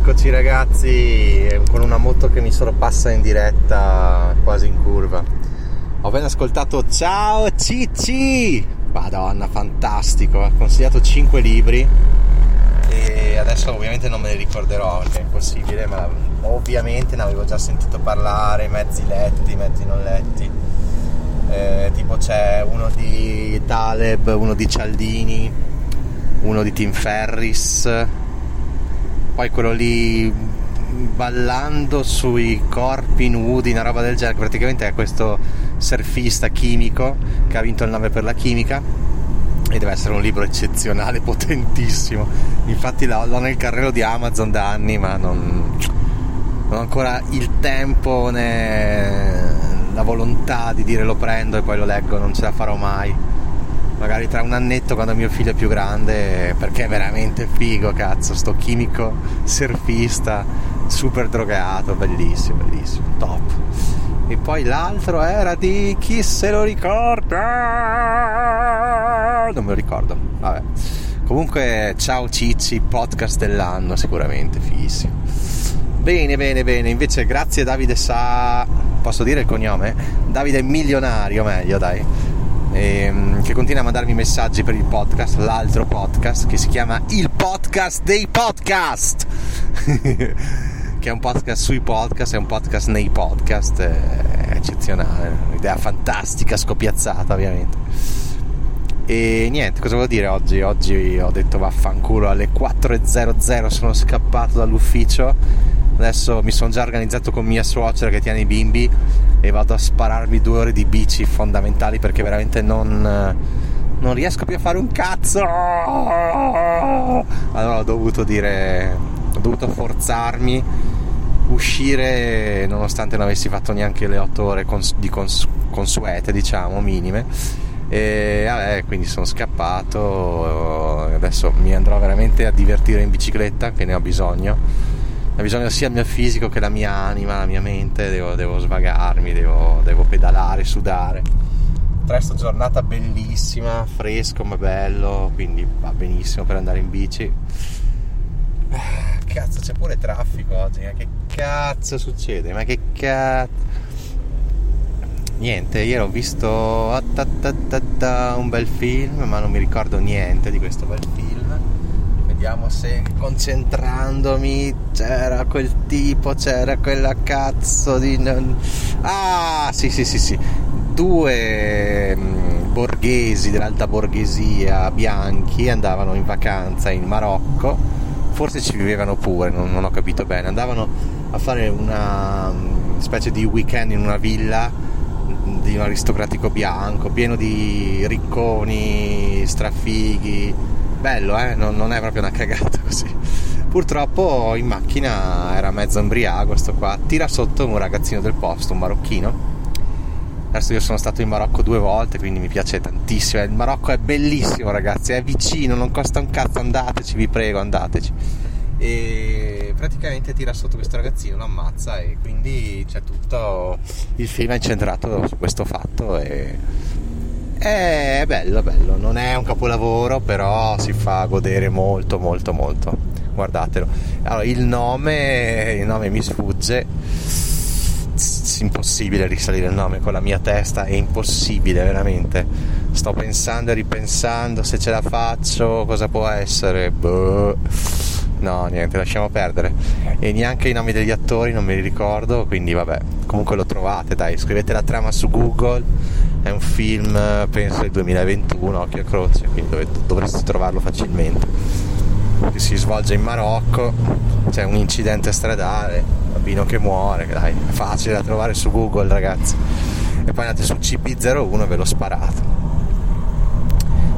Eccoci ragazzi, con una moto che mi sorpassa in diretta quasi in curva. Ho appena ascoltato Ciao Cicci! Madonna, fantastico, ha consigliato 5 libri e adesso ovviamente non me li ricorderò perché è impossibile, ma ovviamente ne avevo già sentito parlare, mezzi letti, mezzi non letti. Eh, tipo c'è uno di Taleb, uno di Cialdini, uno di Tim Ferris poi quello lì ballando sui corpi nudi, una roba del genere, praticamente è questo surfista chimico che ha vinto il 9 per la chimica e deve essere un libro eccezionale, potentissimo. Infatti l'ho nel carrello di Amazon da anni, ma non, non ho ancora il tempo né la volontà di dire lo prendo e poi lo leggo, non ce la farò mai magari tra un annetto quando mio figlio è più grande perché è veramente figo cazzo sto chimico surfista super drogato bellissimo bellissimo top. E poi l'altro era di chi se lo ricorda? Non me lo ricordo vabbè. Comunque ciao Cicci podcast dell'anno sicuramente fighissimo. Bene bene bene invece grazie Davide Sa posso dire il cognome? Davide Milionario meglio dai ehm, che continua a mandarmi messaggi per il podcast, l'altro podcast che si chiama Il Podcast dei Podcast. che è un podcast sui podcast, è un podcast nei podcast, è eccezionale, un'idea fantastica, scopiazzata ovviamente. E niente, cosa vuol dire oggi? Oggi ho detto vaffanculo alle 4.00 sono scappato dall'ufficio Adesso mi sono già organizzato con mia suocera che tiene i bimbi e vado a spararmi due ore di bici fondamentali perché veramente non, non riesco più a fare un cazzo. Allora ho dovuto dire, ho dovuto forzarmi, uscire nonostante non avessi fatto neanche le 8 ore cons- di cons- consuete, diciamo, minime. E vabbè, quindi sono scappato. Adesso mi andrò veramente a divertire in bicicletta, che ne ho bisogno ha bisogno sia il mio fisico che la mia anima, la mia mente, devo, devo svagarmi, devo, devo, pedalare, sudare. Resto giornata bellissima, fresco ma bello, quindi va benissimo per andare in bici. Ah, cazzo, c'è pure traffico oggi, ma che cazzo succede? Ma che cazzo... Niente, ieri ho visto un bel film, ma non mi ricordo niente di questo bel film vediamo se concentrandomi c'era quel tipo, c'era quella cazzo di... Ah, sì, sì, sì, sì. Due mm, borghesi dell'alta borghesia bianchi andavano in vacanza in Marocco, forse ci vivevano pure, non, non ho capito bene, andavano a fare una mm, specie di weekend in una villa di un aristocratico bianco, pieno di ricconi, strafighi, bello, eh? non, non, è proprio una cagata così. Purtroppo in macchina era mezzo embriago sto qua, tira sotto un ragazzino del posto, un marocchino. Adesso io sono stato in Marocco due volte, quindi mi piace tantissimo. Il Marocco è bellissimo, ragazzi, è vicino, non costa un cazzo, andateci, vi prego, andateci. E praticamente tira sotto questo ragazzino, lo ammazza e quindi c'è tutto il film è incentrato su questo fatto e è bello, bello, non è un capolavoro, però si fa godere molto, molto, molto. Guardatelo. Allora, il nome, il nome mi sfugge. È impossibile risalire il nome con la mia testa, è impossibile veramente. Sto pensando e ripensando se ce la faccio, cosa può essere. Boh. No, niente, lasciamo perdere. E neanche i nomi degli attori non me li ricordo, quindi vabbè. Comunque lo trovate, dai, scrivete la trama su Google è un film penso del 2021 occhio a croce quindi dov- dovreste trovarlo facilmente. Che si svolge in Marocco c'è un incidente stradale un bambino che muore dai è facile da trovare su Google ragazzi. E poi andate su CP01 e ve l'ho sparato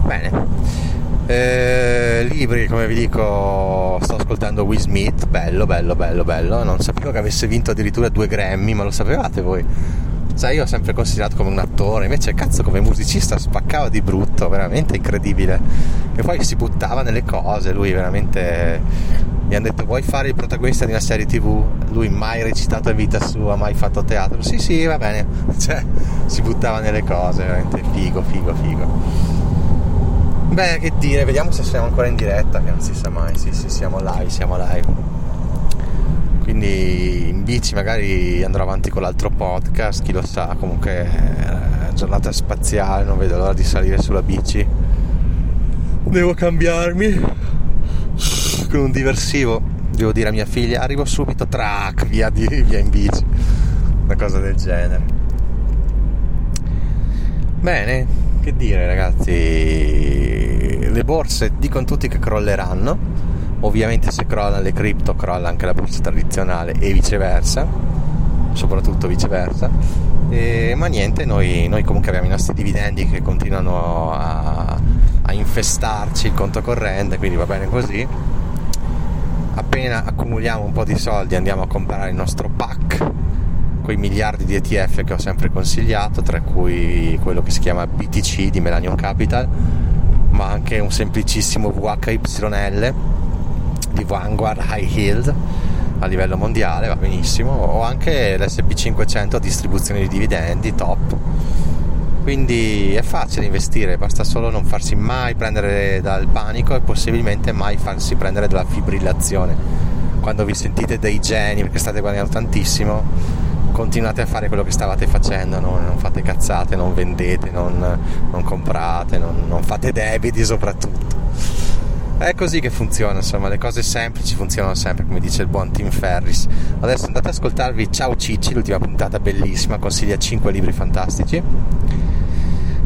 bene. Eh, libri come vi dico sto ascoltando Will Smith bello bello bello bello. Non sapevo che avesse vinto addirittura due Grammy ma lo sapevate voi Sai, io ho sempre considerato come un attore, invece cazzo come musicista spaccava di brutto, veramente incredibile. E poi si buttava nelle cose, lui veramente mi hanno detto vuoi fare il protagonista di una serie tv? Lui mai recitato in vita sua, mai fatto teatro? Sì, sì, va bene. Cioè, si buttava nelle cose, veramente figo, figo, figo. Beh, che dire, vediamo se siamo ancora in diretta, che non si sa mai. Sì, sì, siamo live, siamo live. Quindi in bici magari andrò avanti con l'altro podcast, chi lo sa, comunque eh, giornata spaziale, non vedo l'ora di salire sulla bici. Devo cambiarmi con un diversivo, devo dire a mia figlia arrivo subito, track, via, via in bici, una cosa del genere. Bene, che dire ragazzi, le borse dicono tutti che crolleranno Ovviamente se crollano le cripto crolla anche la borsa tradizionale e viceversa, soprattutto viceversa. E, ma niente, noi, noi, comunque abbiamo i nostri dividendi che continuano a, a infestarci il conto corrente, quindi va bene così. Appena accumuliamo un po' di soldi andiamo a comprare il nostro pack quei miliardi di ETF che ho sempre consigliato, tra cui quello che si chiama BTC di Melanion Capital, ma anche un semplicissimo VHYL di Vanguard High Yield a livello mondiale, va benissimo, o anche l'SP500 a distribuzione di dividendi, top. Quindi è facile investire, basta solo non farsi mai prendere dal panico e possibilmente mai farsi prendere dalla fibrillazione. Quando vi sentite dei geni perché state guadagnando tantissimo, continuate a fare quello che stavate facendo, non, non fate cazzate, non vendete, non, non comprate, non, non fate debiti soprattutto. È così che funziona, insomma, le cose semplici funzionano sempre, come dice il buon Tim Ferris. Adesso andate ad ascoltarvi Ciao Cicci, l'ultima puntata bellissima, consiglia 5 libri fantastici.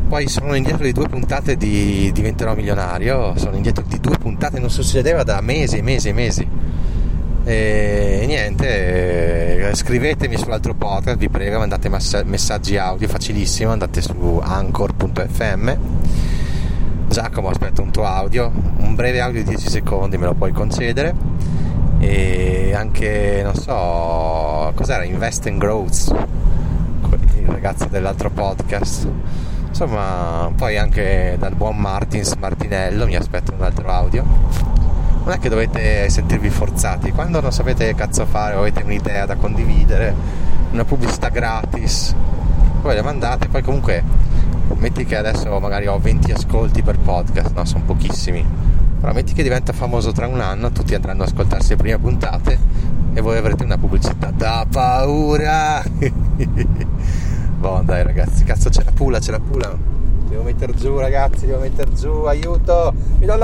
Poi sono indietro di due puntate di Diventerò milionario, sono indietro di due puntate, non succedeva da mesi e mesi e mesi. E niente, eh, scrivetemi sull'altro podcast, vi prego, mandate messaggi audio facilissimo, andate su anchor.fm Giacomo aspetta un tuo audio, un breve audio di 10 secondi me lo puoi concedere. E anche non so cos'era? Invest in Growth il ragazzo dell'altro podcast. Insomma poi anche dal buon Martins Martinello mi aspetto un altro audio. Non è che dovete sentirvi forzati quando non sapete cazzo fare o avete un'idea da condividere una pubblicità gratis poi la mandate poi comunque metti che adesso magari ho 20 ascolti per podcast, no, sono pochissimi. Però metti che diventa famoso tra un anno, tutti andranno ad ascoltarsi le prime puntate e voi avrete una pubblicità da paura. boh, dai ragazzi, cazzo c'è la pula, c'è la pula. Devo mettere giù ragazzi, devo mettere giù, aiuto! Mi do la